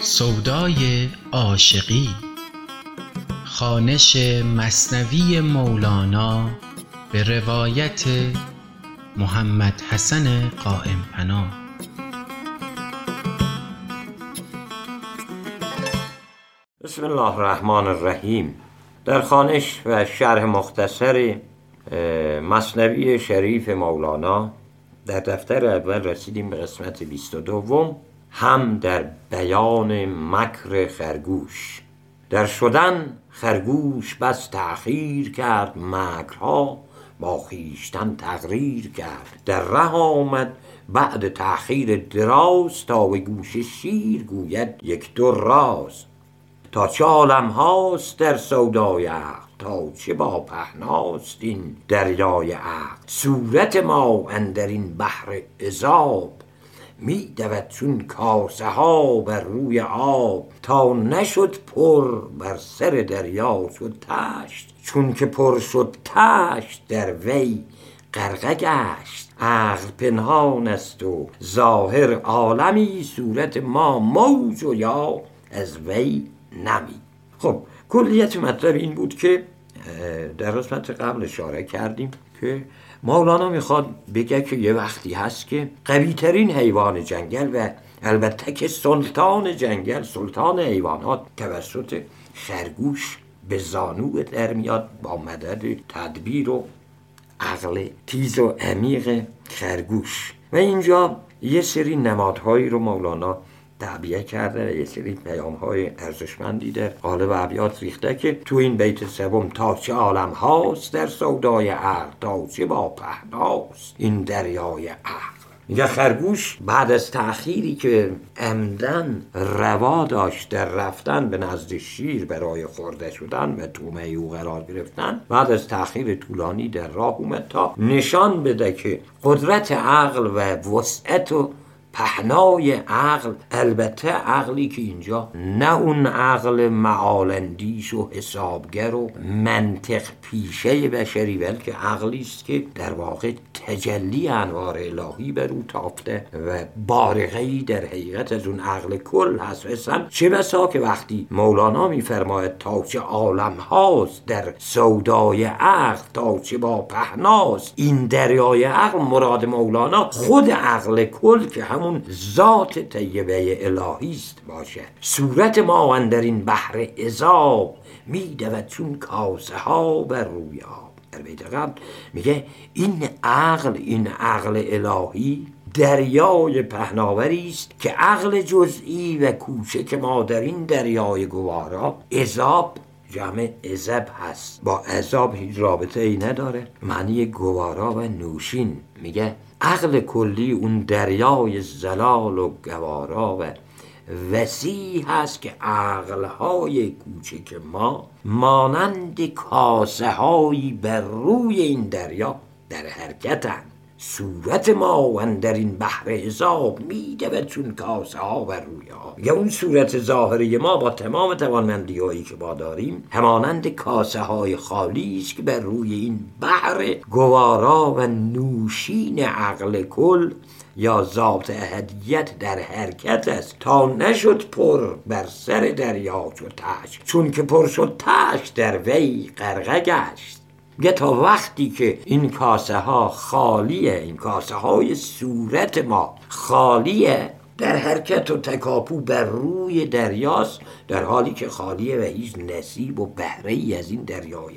سودای عاشقی خوانش مثنوی مولانا به روایت محمد حسن قایم پناه. بسم الله الرحمن الرحیم. در خانش و شرح مختصر مصنوی شریف مولانا در دفتر اول رسیدیم به قسمت 22 هم در بیان مکر خرگوش. در شدن خرگوش بس تأخیر کرد مکرها با خیشتن تقریر کرد. در ره آمد بعد تأخیر دراز تا به گوش شیر گوید یک دو راز. تا چه عالم هاست در سودای عقل تا چه با پهناست این دریای عقل. صورت ما اندر این بحر عذاب می دود چون کاسه ها بر روی آب تا نشد پر بر سر دریا شد تشت. چون که پر شد تشت در وی غرقه گشت. عقل پنهان است و ظاهر عالمی صورت ما موج و یا از وی نمی. خب کلیت مطلب این بود که در قسمت قبل اشاره کردیم که مولانا می‌خواد بگه که یه وقتی هست که قوی ترین حیوان جنگل و البته که سلطان جنگل سلطان حیوانات توسط خرگوش به زانو در میاد با مدد تدبیر و عقل تیز و عمیق خرگوش. و اینجا یه سری نمادهایی رو مولانا تعبیه کرده یه سری پیام های ارزشمندی در قالب ابیات ریخته که تو این بیت سوم تا چه عالم هاست در سودای عقل تا چه با پهناست این دریای عقل. میگه خرگوش بعد از تأخیری که عمدن روا داشت در رفتن به نزد شیر برای خورده شدن و تومه او قرار گرفتن بعد از تأخیر طولانی در راه اومد تا نشان بده که قدرت عقل و وسعت و پهنای عقل البته عقلی که اینجا نه اون عقل معالندیش و حسابگر و منطق پیشه بشری بلکه عقلی است که در واقع تجلی انوار الهی بر او تافته و بارقه در حقیقت از اون عقل کل هست اصلا چه بسا که وقتی مولانا میفرماید تا چه عالم هاست در سودای عقل تا چه با پهناست این دریای عقل مراد مولانا خود عقل کل که همون ذات طیبه الهی است باشه. صورت ما اندر این بحر عذاب میدود چون کاسه ها بر روی آب در بیت قبل میگه این عقل این عقل الهی دریای پهناوری است که عقل جزئی و کوچک ما در این دریای گوارا عذاب جمع عذب هست. با عذاب هیچ رابطه ای نداره. معنی گوارا و نوشین. میگه عقل کلی اون دریای زلال و گوارا و وسیع هست که عقلهای کوچک ما مانند کاسه هایی بر روی این دریا در حرکتند. صورت ما در این بحر حساب میدود چون کاسه ها بر روی آب یا اون صورت ظاهری ما با تمام توانمندی هایی که ما داریم همانند کاسه های خالی است که بر روی این بحر گوارا و نوشین عقل کل یا ذات اهدیت در حرکت است تا نشد پر بر سر دریا شد تش چون که پر شد تش در وی غرقه گشت. میگه تا وقتی که این کاسه ها خالیه این کاسه های صورت ما خالیه در حرکت و تکاپو بر روی دریاست در حالی که خالیه و هیچ نصیب و بهره ای از این دریای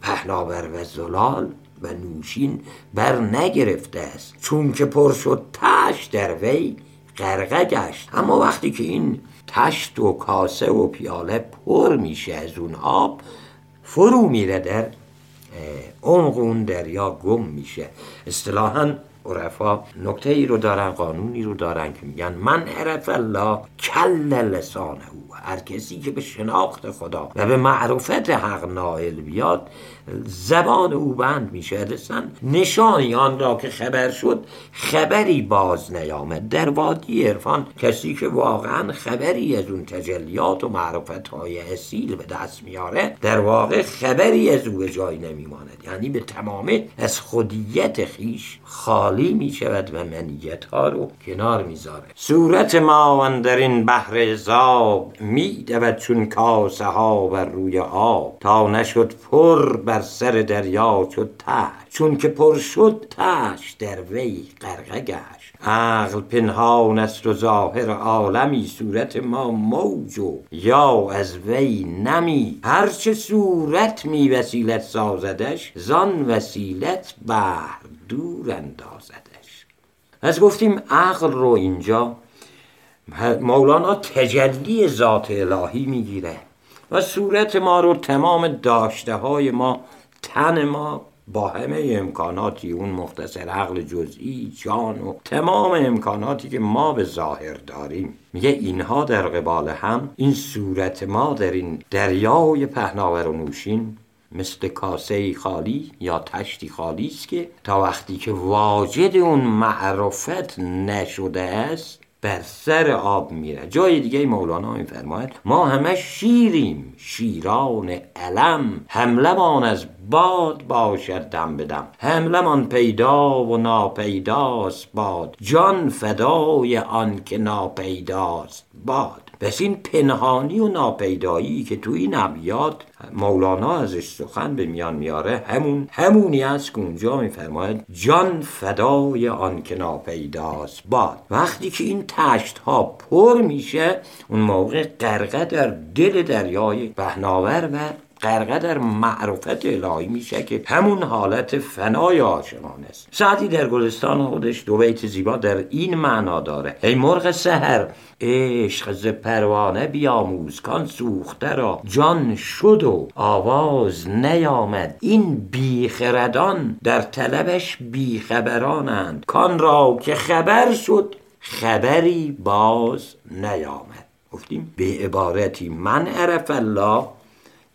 پهناور و زلال و نوشین بر نگرفته است. چون که پر شد تش در وی غرقه گشت. اما وقتی که این تشت و کاسه و پیاله پر میشه از اون آب فرو میره در عمق اون دریا گم میشه. اصطلاحا عرفا نکته ای رو دارن قانونی رو دارن که میگن من عرف الله کل لسانه هر کسی که به شناخت خدا و به معرفت حق نائل بیاد زبان او بند می شود نشانی آن را که خبر شد خبری باز نیامد. در وادی عرفان کسی که واقعا خبری از اون تجلیات و معرفت های اصیل به دست میاره در واقع خبری از او به جای نمیماند. یعنی به تمامه از خودیت خیش خالی می شود و منیت ها رو کنار می‌ذاره. صورت ما در این بحر زاب می دود چون کاسه ها بر روی آب. تا نشد پر بر سر دریا شد تش چون که پر شد تش در وی غرقه گشت. عقل پنهان است و ظاهر عالمی صورت ما موج و یا از وی نمی. هرچه صورت می وسیلت سازدش زان وسیلت بر دور اندازدش. از گفتیم عقل رو اینجا مولانا تجلی ذات الهی می‌گیره. و صورت ما رو تمام داشته های ما تن ما با همه امکاناتی اون مختصر عقل جزئی جان و تمام امکاناتی که ما به ظاهر داریم. میگه اینها در قبال هم این صورت ما در این دریای پهناور و نوشین مثل کاسه خالی یا تشتی خالی است که تا وقتی که واجد اون معرفت نشده است بر سر آب میره. جای دیگه مولانا میفرماید ما همه شیریم شیران علم. حملمان از باد باشد دم بدم حملمان پیدا و ناپیداست باد. جان فدای آن که ناپیداست باد. بس این پنهانی و ناپیدایی که تو این ابیات مولانا ازش سخن به میان میاره همون همونی است که اونجا میفرماید جان فدای آن که ناپیداست باد. وقتی که این تشت ها پر میشه اون موقع غرقه در دل دریای بهناور و غرقه در معرفت الهی میشه که همون حالت فنای عاشقانه است. سعدی در گلستان خودش دو بیت زیبا در این معنا داره. ای مرغ سهر عشق ز پروانه بیاموز کان سوخته را. جان شد و آواز نیامد. این بیخردان در طلبش بیخبرانند. کان را که خبر شد خبری باز نیامد. گفتیم به عبارتی من عرف الله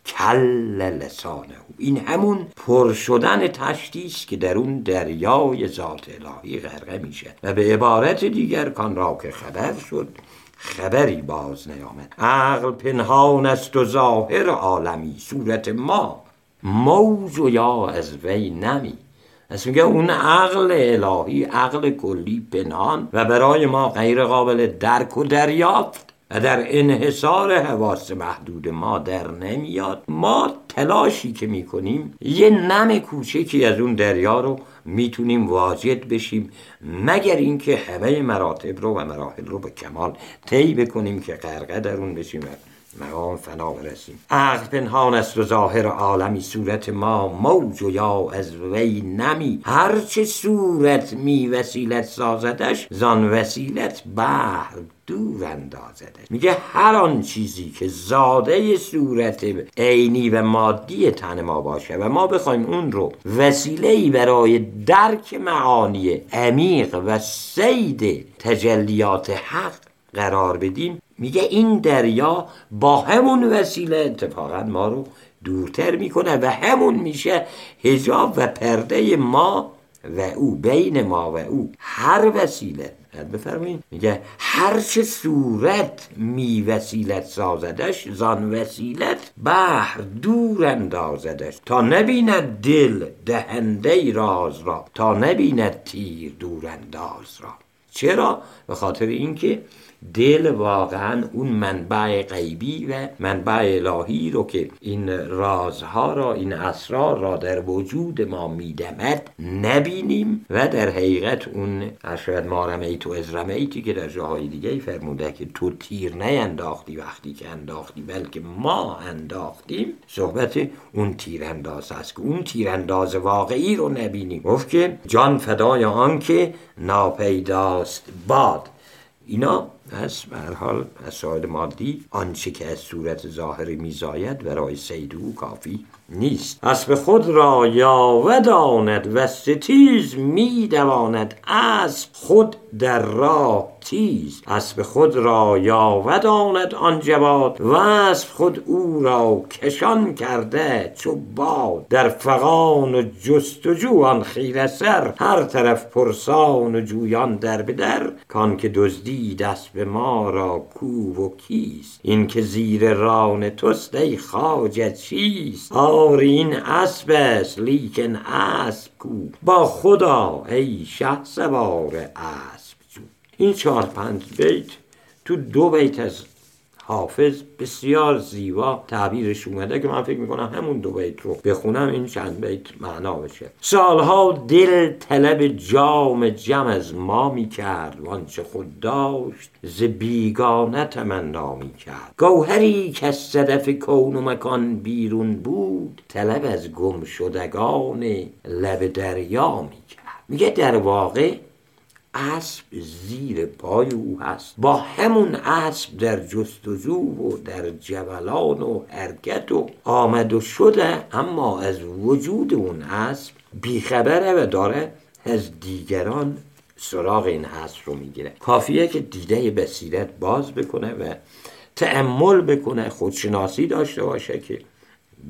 کل لسانه این همون پر شدن تشتی است که در اون دریای ذات الهی غرقه میشه و به عبارت دیگر کان را که خبر شد خبری باز نیامد. عقل پنهان است و ظاهر عالمی صورت ما موج و یا از وی نمی. از میگه اون عقل الهی عقل کلی پنهان و برای ما غیر قابل درک و دریافت و در انحصار حواس محدود ما در نمیاد. ما تلاشی که می‌کنیم یه نم کوچکی از اون دریا رو می‌تونیم واجد بشیم مگر اینکه همه مراتب رو و مراحل رو به کمال طی بکنیم که غرقه در اون بشیم. مقام فنا برسیم عقل پنهان است و ظاهر عالمی. صورت ما موج و یا از وی نمی. هرچه صورت می وسیلت سازدش زان وسیلت بحر دور اندازدش. میگه هر آن چیزی که زاده صورت عینی و مادی تن ما باشه و ما بخوایم اون رو وسیله ای برای درک معانی عمیق و سید تجلیات حق قرار بدیم میگه این دریا با همون وسیله اتفاقا ما رو دورتر می‌کنه و همون میشه هجاب و پرده ما و او بین ما و او. هر وسیله. بفرمایید. میگه هر چه صورت می وسیلت سازدش زان وسیلت بحر دور اندازدش. تا نبیند دل دهنده راز را تا نبیند تیر دور انداز را. چرا؟ به خاطر اینکه دل واقعا اون منبع غیبی و منبع الهی رو که این رازها را این اسرار را در وجود ما میدمد نبینیم و در حقیقت اون اشهد مارمیت و ازرمیتی که در جاهای دیگه فرموده که تو تیر نینداختی وقتی که انداختی بلکه ما انداختیم. صحبت اون تیرانداز است که اون تیرانداز واقعی رو نبینیم. گفت که جان فدای آن که ناپیداست باد. اینا پس به هر حال مسائل مادی آنچه که از صورت ظاهری میزاید برای صید او کافی نیست. اسب خود را یاوه داند و ستیز می دواند اسب خود در راه تیز اسب خود را یاوه داند آن جواد و اسب خود او را کشان کرده چو باد. در فغان و جستجو آن خیره سر هر طرف پرسان و جویان در به در. کان که دزدید اسب ما را کو و کیست؟ این که زیر ران توست ای خواجه چیست؟ آری این اسب است لیکن اسب کو؟ با خدا ای شه سوار اسب! این چهار پنج بیت تو دو بیت از حافظ بسیار زیبا تعبیرش اومده که من فکر می‌کنم همون دو بیت رو بخونم این چند بیت معنا بشه سالها دل طلب جام جم از ما می‌کرد وانچه خود داشت ز بیگانه تمنا می‌کرد. گوهری که از صدف کون و مکان بیرون بود طلب از گم شدگان لب دریا می‌کرد. میگه در واقع اسب زیر پای او هست. با همون اسب در جستجو و در جولان و حرکت و آمد و شده اما از وجود اون اسب بیخبره و داره از دیگران سراغ این اسب رو می‌گیره. کافیه که دیده بسیرت باز بکنه و تأمل بکنه خودشناسی داشته باشه که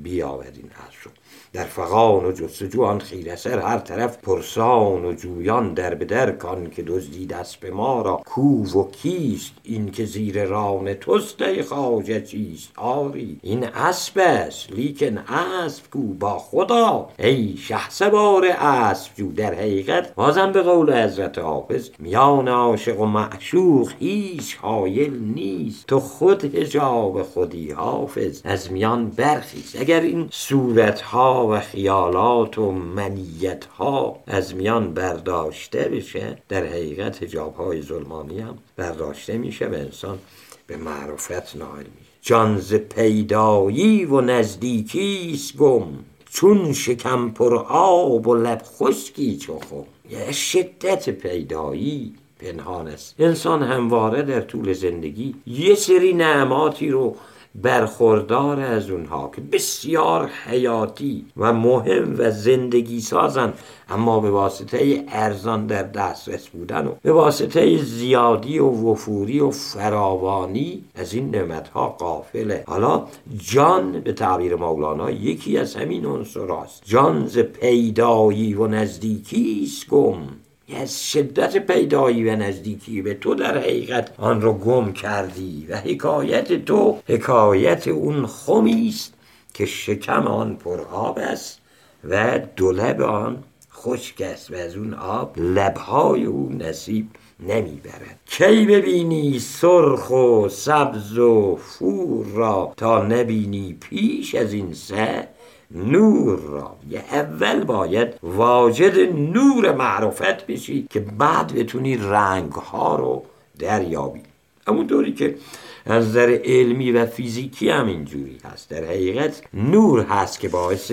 بیاورد این اسب رو. در فغان و جستجو آن خیره سر هر طرف پرسان و جویان در به در کان که دزدید اسب ما را. کو و کیست این که زیر ران توست ای خواجه چیست؟ آری این اسب است لیکن اسب کو با خدا. ای شه سوار اسب جو در حقیقت بازم به قول حضرت حافظ میان عاشق و معشوق هیچ حایل نیست. تو خود حجاب خودی حافظ از میان برخیز. اگر این صورت ها و خیالات و منیت ها از میان برداشته بشه در حقیقت حجاب های ظلمانی هم برداشته میشه و انسان به معرفت نائل میشه. جان ز پیدایی و نزدیکی گم چون شکم پر آب و لب خشکی چو خم. یه شدت پیدایی پنهان است. انسان همواره در طول زندگی یه سری نعماتی رو برخوردار از اونها که بسیار حیاتی و مهم و زندگی سازن اما به واسطه ارزان در دسترس بودن و به واسطه زیادی و وفوری و فراوانی از این نعمتها قافله حالا جان به تعبیر مولانا یکی از همین عنصراست جان ز پیدایی و نزدیکی گم. از شدت پیدایی و نزدیکی به تو در حقیقت آن رو گم کردی و حکایت تو حکایت اون خمی است که شکم آن پر آب است و دولب آن خشک است و از اون آب لبهای او نصیب نمی‌برد. کی ببینی سرخ و سبز و فور را تا نبینی پیش از این سه؟ نور را. یه اول باید واجد نور معرفت بشی که بعد بتونی رنگ ها رو دریابی. همونطوری که از نظر علمی و فیزیکی هم اینجوری هست. در حقیقت نور هست که باعث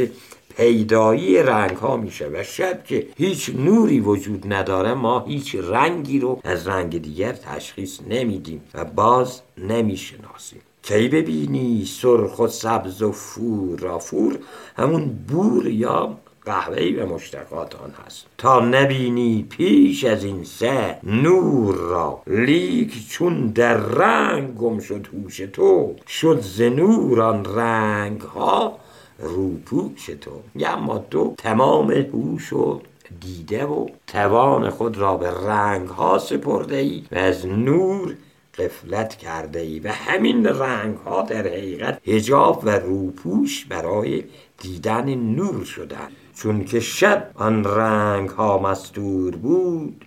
پیدایی رنگ ها میشه و شب که هیچ نوری وجود نداره ما هیچ رنگی رو از رنگ دیگر تشخیص نمیدیم و باز نمی‌شناسیم. کی ببینی سرخ و سبز و فور را فور؟ همون بور یا قهوهی و مشتقات آن هست. تا نبینی پیش از این سه نور را. لیک چون در رنگ گم شد هوش تو شد ز نور آن رنگ ها روپوش تو. اما تو تمام هوش و دیده و توان خود را به رنگ ها سپرده ای و از نور قفلت کرده ای و همین رنگ ها در حقیقت هجاب و روپوش برای دیدن نور شدن. چون که شب آن رنگ ها مستور بود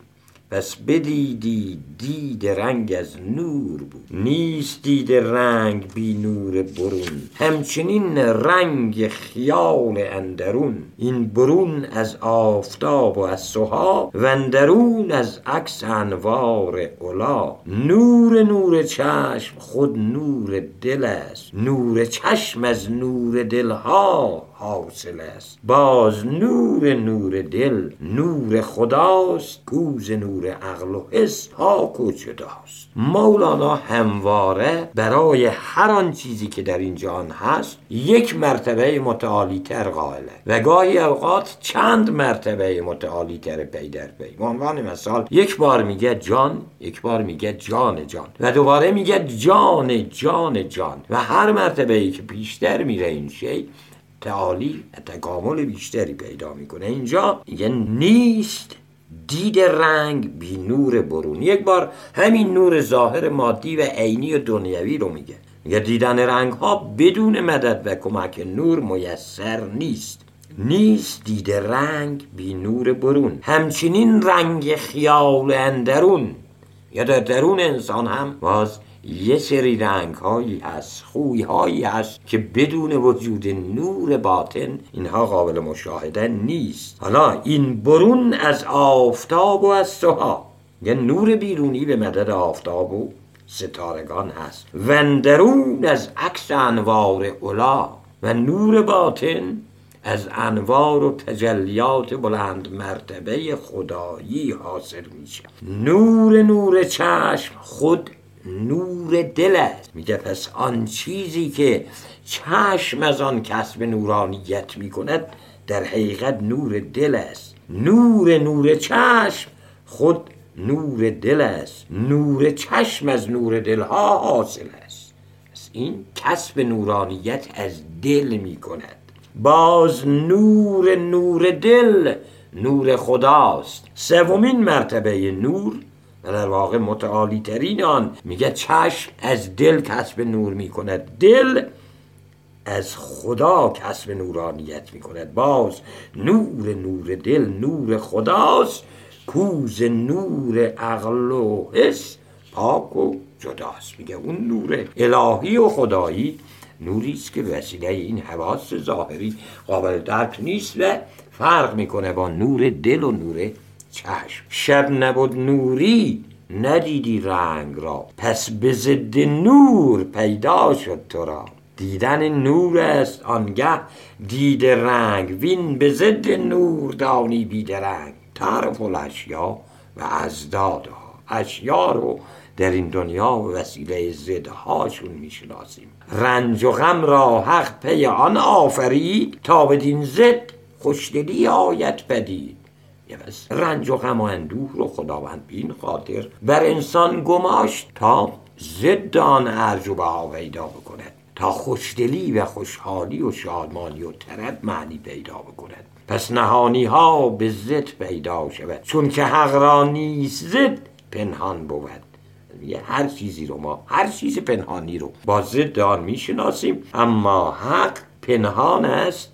پس بدیدی دید رنگ از نور بود. نیست دید رنگ بی نور برون. همچنین رنگ خیال اندرون. این برون از آفتاب و از سها و اندرون از عکس انوار علا نور نور چشم خود نور دل است. نور چشم از نور دلها. حاصل است. باز نور نور دل نور خداست. کوز نور عقل و حس پاک و جداست. مولانا همواره برای هر آن چیزی که در این جهان هست یک مرتبه متعالی تر قائله. و گاهی اوقات چند مرتبه متعالی تر پی در پی. به عنوان مثال یک بار میگه جان یک بار میگه جان جان. و دوباره میگه جان جان جان. و هر مرتبه ای که بیشتر میره این شی تعالی تکامل بیشتری پیدا می‌کنه. اینجا یه نیست دید رنگ بی نور برون یک بار همین نور ظاهر مادی و عینی و دنیوی رو میگه. میگه دیدن رنگ ها بدون مدد و کمک نور میسر نیست. نیست دید رنگ بی نور برون. همچنین رنگ خیال اندرون. یا در درون انسان هم باز یه سری رنگ هایی هست خوی هایی هست که بدون وجود نور باطن اینها قابل مشاهده نیست. حالا این برون از آفتاب و از سها یه نور بیرونی به مدد آفتاب و ستارگان هست. وندرون از عکس انوار اولا و نور باطن از انوار و تجلیات بلند مرتبه خدایی حاصل میشه. نور نور چشم خود نور دل است. میگه پس آن چیزی که چشم از آن کسب نورانیت می‌کند در حقیقت نور دل است. نور نور چشم خود نور دل است. نور چشم از نور دلها حاصل است. پس این کسب نورانیت از دل می‌کند. باز نور نور دل نور خداست. سومین مرتبه نور و در واقع متعالی ترین آن میگه چشم از دل کسب نور می‌کند. دل از خدا کسب نورانیت می‌کند. باز نور نور دل نور خداست. کوز نور عقل و حس پاک و جداست. میگه اون نور الهی و خدایی نوری است که وسیله این حواس ظاهری قابل درک نیست و فرق می‌کنه با نور دل و نور چشم. شب نبود نوری ندیدی رنگ را. پس به ضد نور پیدا شد تو را. دیدن نور است آنگه دید رنگ. وین به ضد نور دانی بیدرنگ تعرف الاشیا و ازدادها اشیا رو در این دنیا وسیله زدهاشون می‌شناسیم. رنج و غم را حق پی آن آفرید تا بدین زد خوشدلی آیت پدید. بس رنج و غم و اندوه رو خداوند بین خاطر. بر انسان گماشت تا ضد آن ارج و بها پیدا بکند. تا خوشدلی و خوشحالی و شادمانی و طرب معنی پیدا بکند. پس نهانی ها به ضد پیدا شود. چون که حق را نیست ضد پنهان بود. یه هر چیزی رو ما هر چیز پنهانی رو با ضد آن می‌شناسیم. اما حق پنهان است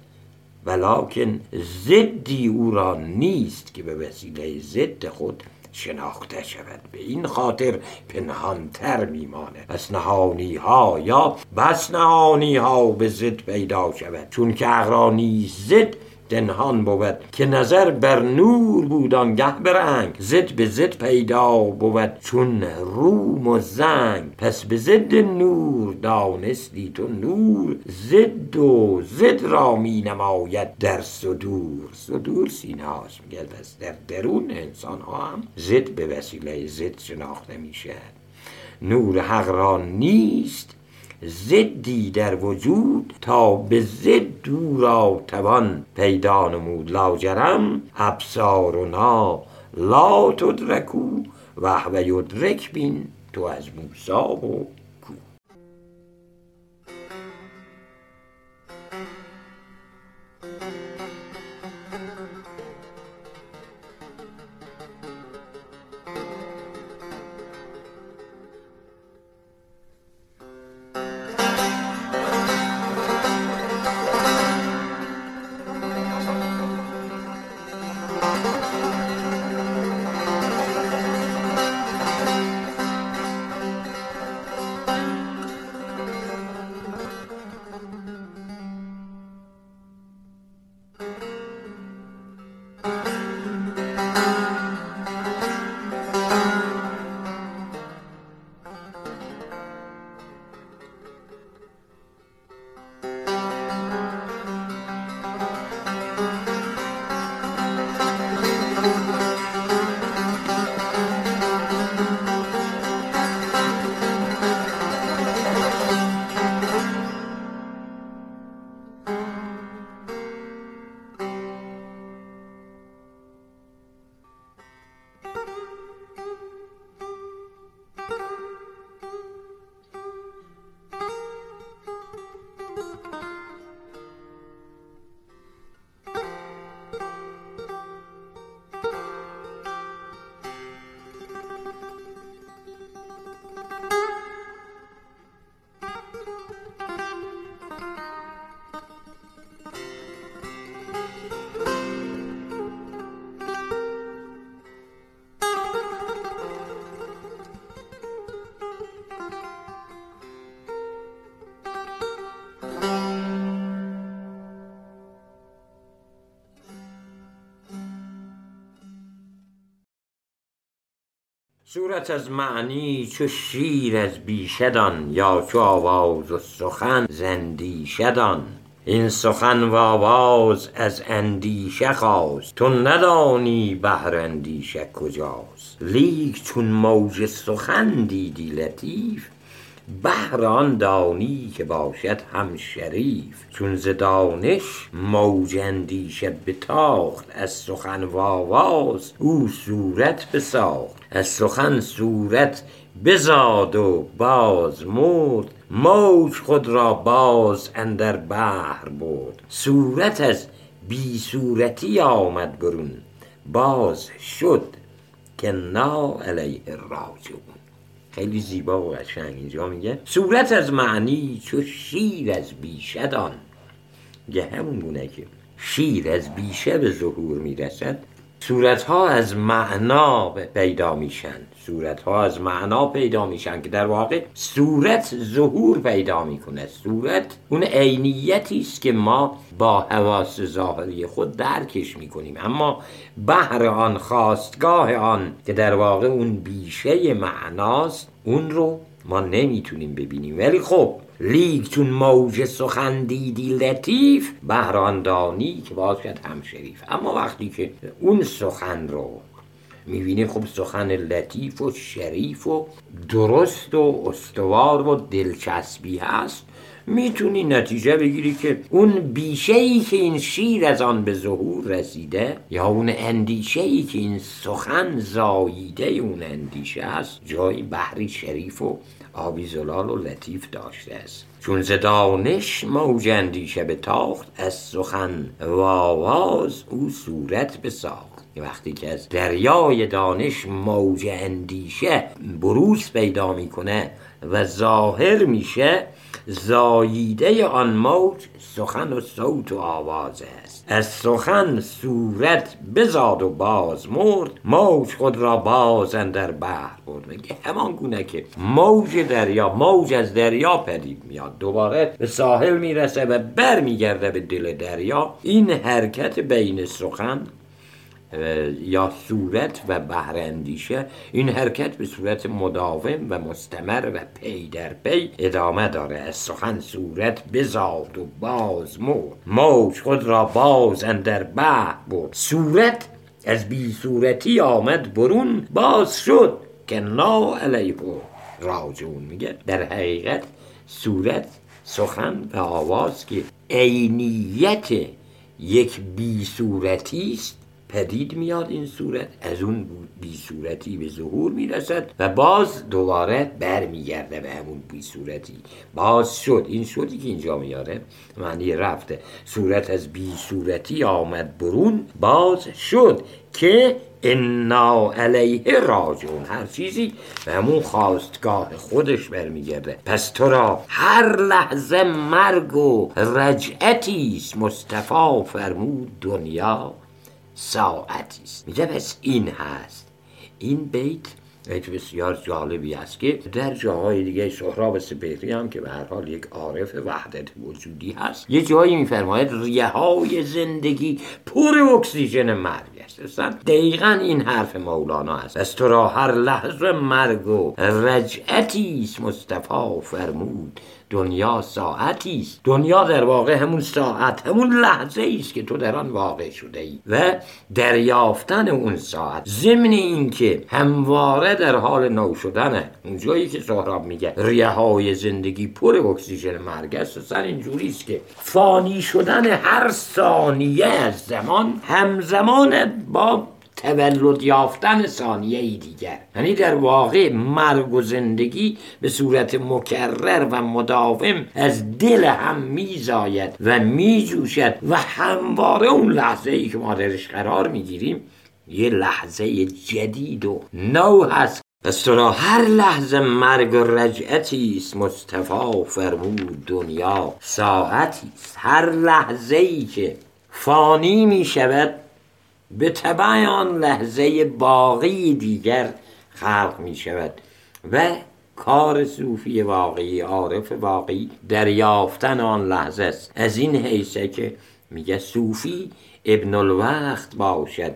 ولکن ضدی او را نیست که به وسیله ضد خود شناخته شود. به این خاطر پنهانتر میمانه پس نهانی ها یا بس نهانی ها به ضد پیدا شود. چون که اقرانی ضد دنهان بود که نظر بر نور بود آنگه برنگ زد به زد پیدا بود چون روم و زنگ. پس به زد نور دانستی تو نور. زد و زد را می نماید در صدور. صدور سینه هاست میگه. پس در درون انسان ها هم زد به وسیله زد شناخته میشه نور حق را نیست. زدی در وجود تا به زد دو را توان پیدا نمود لاجرم ابصارنا لا تدرکو و یدرک بین تو از موسا و صورت از معنی چو شیر از بیشدان یا چو آواز و سخن زندیشدان. این سخن و آواز از اندیشه خواست. تو ندانی بهر اندیشه کجاست. لیک چون موج سخن دیدی لطیف بهر آن دانی که باشد هم شریف. چون ز دانش موج اندیشه بتاخت از سخن و آواز او صورت بساخت. از سخن صورت بزاد و باز مرد موج خود را باز اندر بحر برد. صورت از بی صورتی آمد برون باز شد که نا علیه راجعون خیلی زیبا و قشنگ اینجا میگه. صورت از معنی چو شیر از بیشه دان یه همون گونه که شیر از بیشه به ظهور می‌رسد صورت ها از معنا پیدا میشن. صورت ها از معنا پیدا میشن که در واقع صورت ظهور پیدا می‌کنه. صورت اون عینیتی است که ما با حواس ظاهری خود درکش می‌کنیم. اما بهر آن خواستگاه آن که در واقع اون بیشه معناست اون رو ما نمی‌تونیم ببینیم. ولی خب لیک چون موج سخن دیدی لطیف بهران دانی که باشد هم شریف اما وقتی که اون سخن رو می‌بینیم خب سخن لطیف و شریف و درست و استوار و دلچسبی هست. می‌تونی نتیجه بگیری که اون بیشه ای که این شیر از آن به ظهور رسیده یا اون اندیشه ای که این سخن زاییده اون اندیشه است جایی بحری شریف و آبی زلال و لطیف داشته است. چون ز دانش موج اندیشه به تاخت از سخن و آواز او صورت بساخت. وقتی که از دریای دانش موج اندیشه بروز پیدا می‌کنه و ظاهر میشه زاییده آن موج سخن و صوت و آواز است. از سخن صورت بزاد و باز مرد موج خود را باز در بحر برد. میگه همان گونه که موج دریا موج از دریا پدید میاد دوباره به ساحل می‌رسه و بر میگرده به دل دریا. این حرکت بین سخن یا صورت و بهر اندیشه. این حرکت به صورت مداوم و مستمر و پی در پی ادامه داره. از سخن صورت بزاد و باز مرد. موج خود را باز اندر بحر برد. صورت از بی صورتی آمد برون. باز شد. که نا علیه. راجون میگه. در حقیقت صورت سخن و آواز که عینیت یک بی صورتی است. پدید میاد این صورت از اون بی صورتی به ظهور می‌رسد و باز دوباره برمیگرده به همون بی صورتی. باز شد این شدی که اینجا میاره معنی رفته صورت از بی صورتی آمد برون باز شد که انا علیه راجون هر چیزی به همون خواستگاه خودش برمیگرده. پس تو را هر لحظه مرگ و رجعتی مصطفی فرمود دنیا ساعتی است. میگه پس این هست. این بیت بیت بسیار جالبی است که در جاهای دیگه سهراب سپهری هم که به هر حال یک عارف وحدت وجودی هست یه جایی میفرماید ریه های زندگی پر اکسیژن مرگ است. دقیقا این حرف مولانا است. از تو را هر لحظه مرگ و رجعتی است مصطفی فرمود. دنیا ساعتی است. دنیا در واقع همون ساعت همون لحظه است که تو در آن واقع شده ای و دریافتن اون ساعت ضمن اینکه همواره در حال نو شدنه. اونجایی که سهراب میگه ریه های زندگی پر اکسیژن مرگ است اصلا اینجوری است که فانی شدن هر ثانیه از زمان همزمان با تولد یافتن ثانیه ای دیگر. یعنی در واقع مرگ و زندگی به صورت مکرر و مداوم از دل هم میزاید و میجوشد و همواره اون لحظه ای که ما درش قرار می‌گیریم یه لحظه جدید و نو هست. پس تو را هر لحظه مرگ و رجعتی است مصطفی فرمود دنیا ساعتی است. هر لحظه ای که فانی می شود به طبع آن لحظه باقی دیگر خلق می شود و کار صوفی واقعی عارف واقعی دریافتن آن لحظه است. از این حیثه که میگه صوفی ابن الوقت باشد.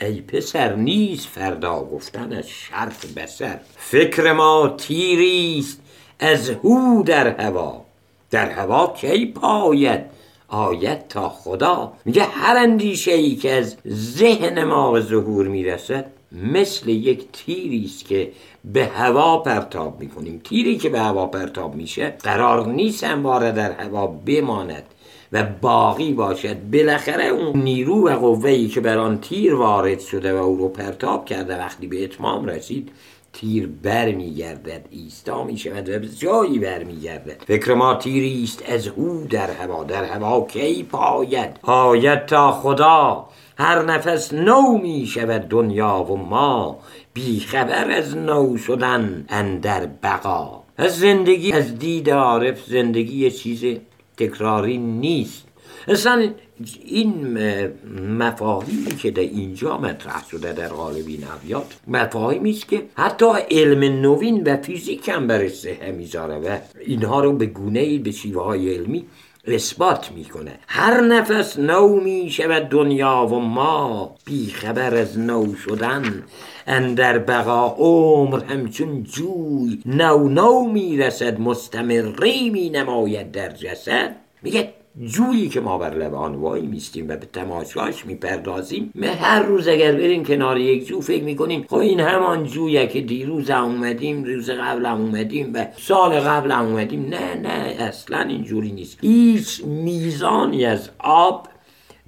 ای پسر نیست فردا گفتن از شرف بسر. فکر ما تیریست از هو در هوا. در هوا کی پاید؟ آید تا خدا. میگه هر اندیشه ای که از ذهن ما به ظهور می‌رسد مثل یک تیری است که به هوا پرتاب می‌کنیم. تیری که به هوا پرتاب میشه قرار نیست همواره در هوا بماند و باقی باشد. بالاخره اون نیرو و قوهی که بر آن تیر وارد شده و او رو پرتاب کرده وقتی به اتمام رسید تیر بر میگردد ایستا می شود و به جایی بر میگردد فکر ما تیری است از او در هوا در هوا کی پاید؟ آید تا خدا. هر نفس نو می شود دنیا و ما. بیخبر از نو شدن اندر بقا. از زندگی از دید عارف زندگی چیز تکراری نیست. اصلا این مفاهیمی که در اینجا مطرح شده در قالب این ابیات مفاهیمی است که حتی علم نوین و فیزیک هم برش صحه می‌ذاره و اینها رو به گونه ای به شیوه های علمی اثبات می‌کنه. هر نفس نو می شود دنیا و ما بی خبر از نو شدن اندر بقا عمر همچون جوی نو نو می‌رسد مستمری می نماید در جسد. میگه جویی که ما بر لب آن وای میستیم و به تماشاش می‌پردازیم به هر روز اگر بریم کنار یک جو فکر می‌کنیم خب این همان جویه که دیروز اومدیم روز قبل اومدیم و سال قبل اومدیم. نه نه اصلا اینجوری نیست. هیچ میزانی از آب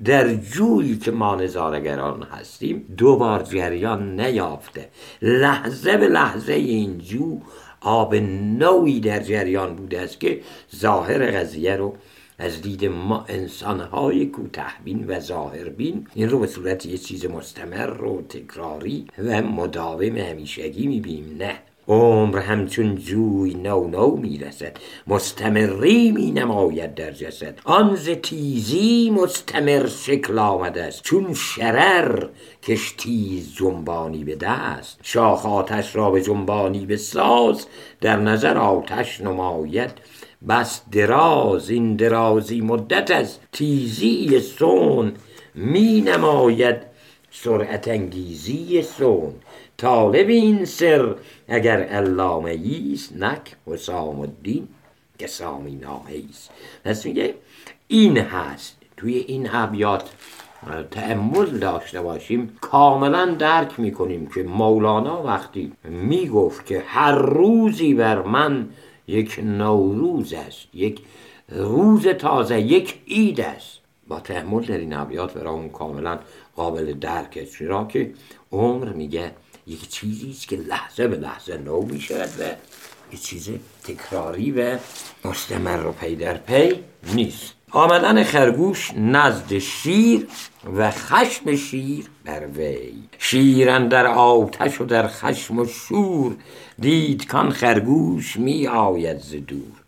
در جویی که ما نظارگران هستیم دو بار جریان نیافته. لحظه به لحظه این جو آب نوی در جریان بوده است که ظاهر قضیه رو از دید ما انسانهای کوتهبین و ظاهربین این رو به صورت یه چیز مستمر و تکراری و مداوم همیشگی می‌بینیم. نه. عمر همچون جوی نو نو می‌رسد. مستمری می نماید در جسد. آن ز تیزی مستمر شکل آمده است. چون شرر کش تیز جنبانی به دست. شاخ آتش را به جنبانی به ساز در نظر آتش نماید. بس دراز این درازی مدت از تیزی سون می نماید سرعت انگیزی سون طالب این سر اگر علامه ایست نک حسام الدین که سامی ناهیست. پس میگه این هست. توی این ابیات تأمل داشته باشیم. کاملا درک می‌کنیم که مولانا وقتی می‌گفت که هر روزی بر من یک نوروز است یک روز تازه یک عید است. با تحمل در این ابیات برامون کاملا قابل درک است. چرا که عمر میگه یک چیزی است که لحظه به لحظه نو می‌شود و یک چیز تکراری و مستمر و پی در پی نیست. آمدن خرگوش نزد شیر و خشم شیر بر وی. شیرن در آتش و در خشم و شور دید کان خرگوش می آید ز دور.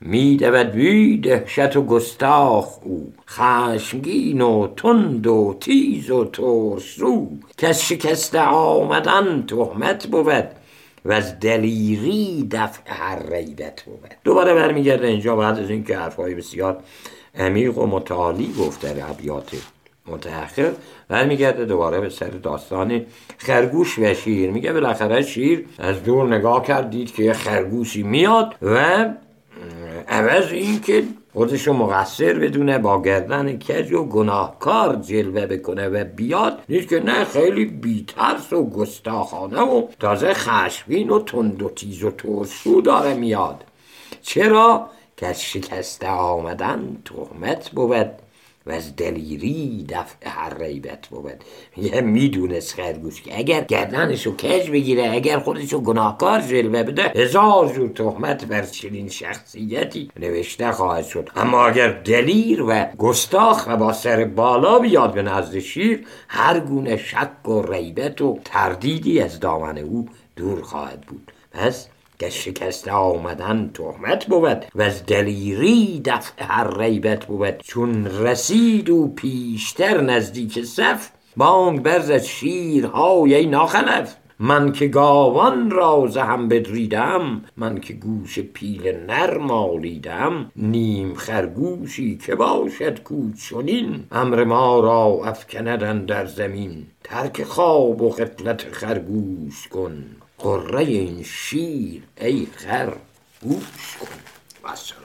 می دود بی دهشت و گستاخ او خشمگین و تند و تیز و ترسو کس شکسته آمدن تهمت بود. و از دلیری دفع هر ریبت بود. دوباره برمیگرده اینجا بعد از اینکه حرفهای بسیار عمیق و متعالی گفت در ابیات متأخر برمیگرده دوباره به سر داستان خرگوش و شیر. میگه بالاخره شیر از دور نگاه کرد دید که یه خرگوشی میاد و عوض این که خودشو مقصر بدونه با گردن کج و گناهکار جلوه بکنه و بیاد. نیست که نه خیلی بیترس و گستاخانه و تازه خشمگین و تند و تیز و ترسو داره میاد. چرا؟ که از شکسته آمدن تهمت بود. و از دلیری دفع هر ریبت بود. یه می‌دونست خرگوش که اگر گردنشو کج بگیره اگر خودشو گناهکار جلوه بده هزار جور تهمت بر چنین شخصیتی نوشته خواهد شد. اما اگر دلیر و گستاخ و با سر بالا بیاد به نزد شیر هر گونه شک و ریبت و تردیدی از دامن او دور خواهد بود. پس که شکسته آمدن تهمت بود و از دلیری دفع هر ریبت بود. چون رسید و پیشتر نزدیک صف بانگ برزد شیرهای ای ناخلف من که گاوان را هم بدریدم من که گوش پیل نر مالیدم نیم خرگوشی که باشد کوچونین امر ما را افکندن در زمین ترک خواب و غفلت خرگوش کن. قره این شیر ای خر گوش کن.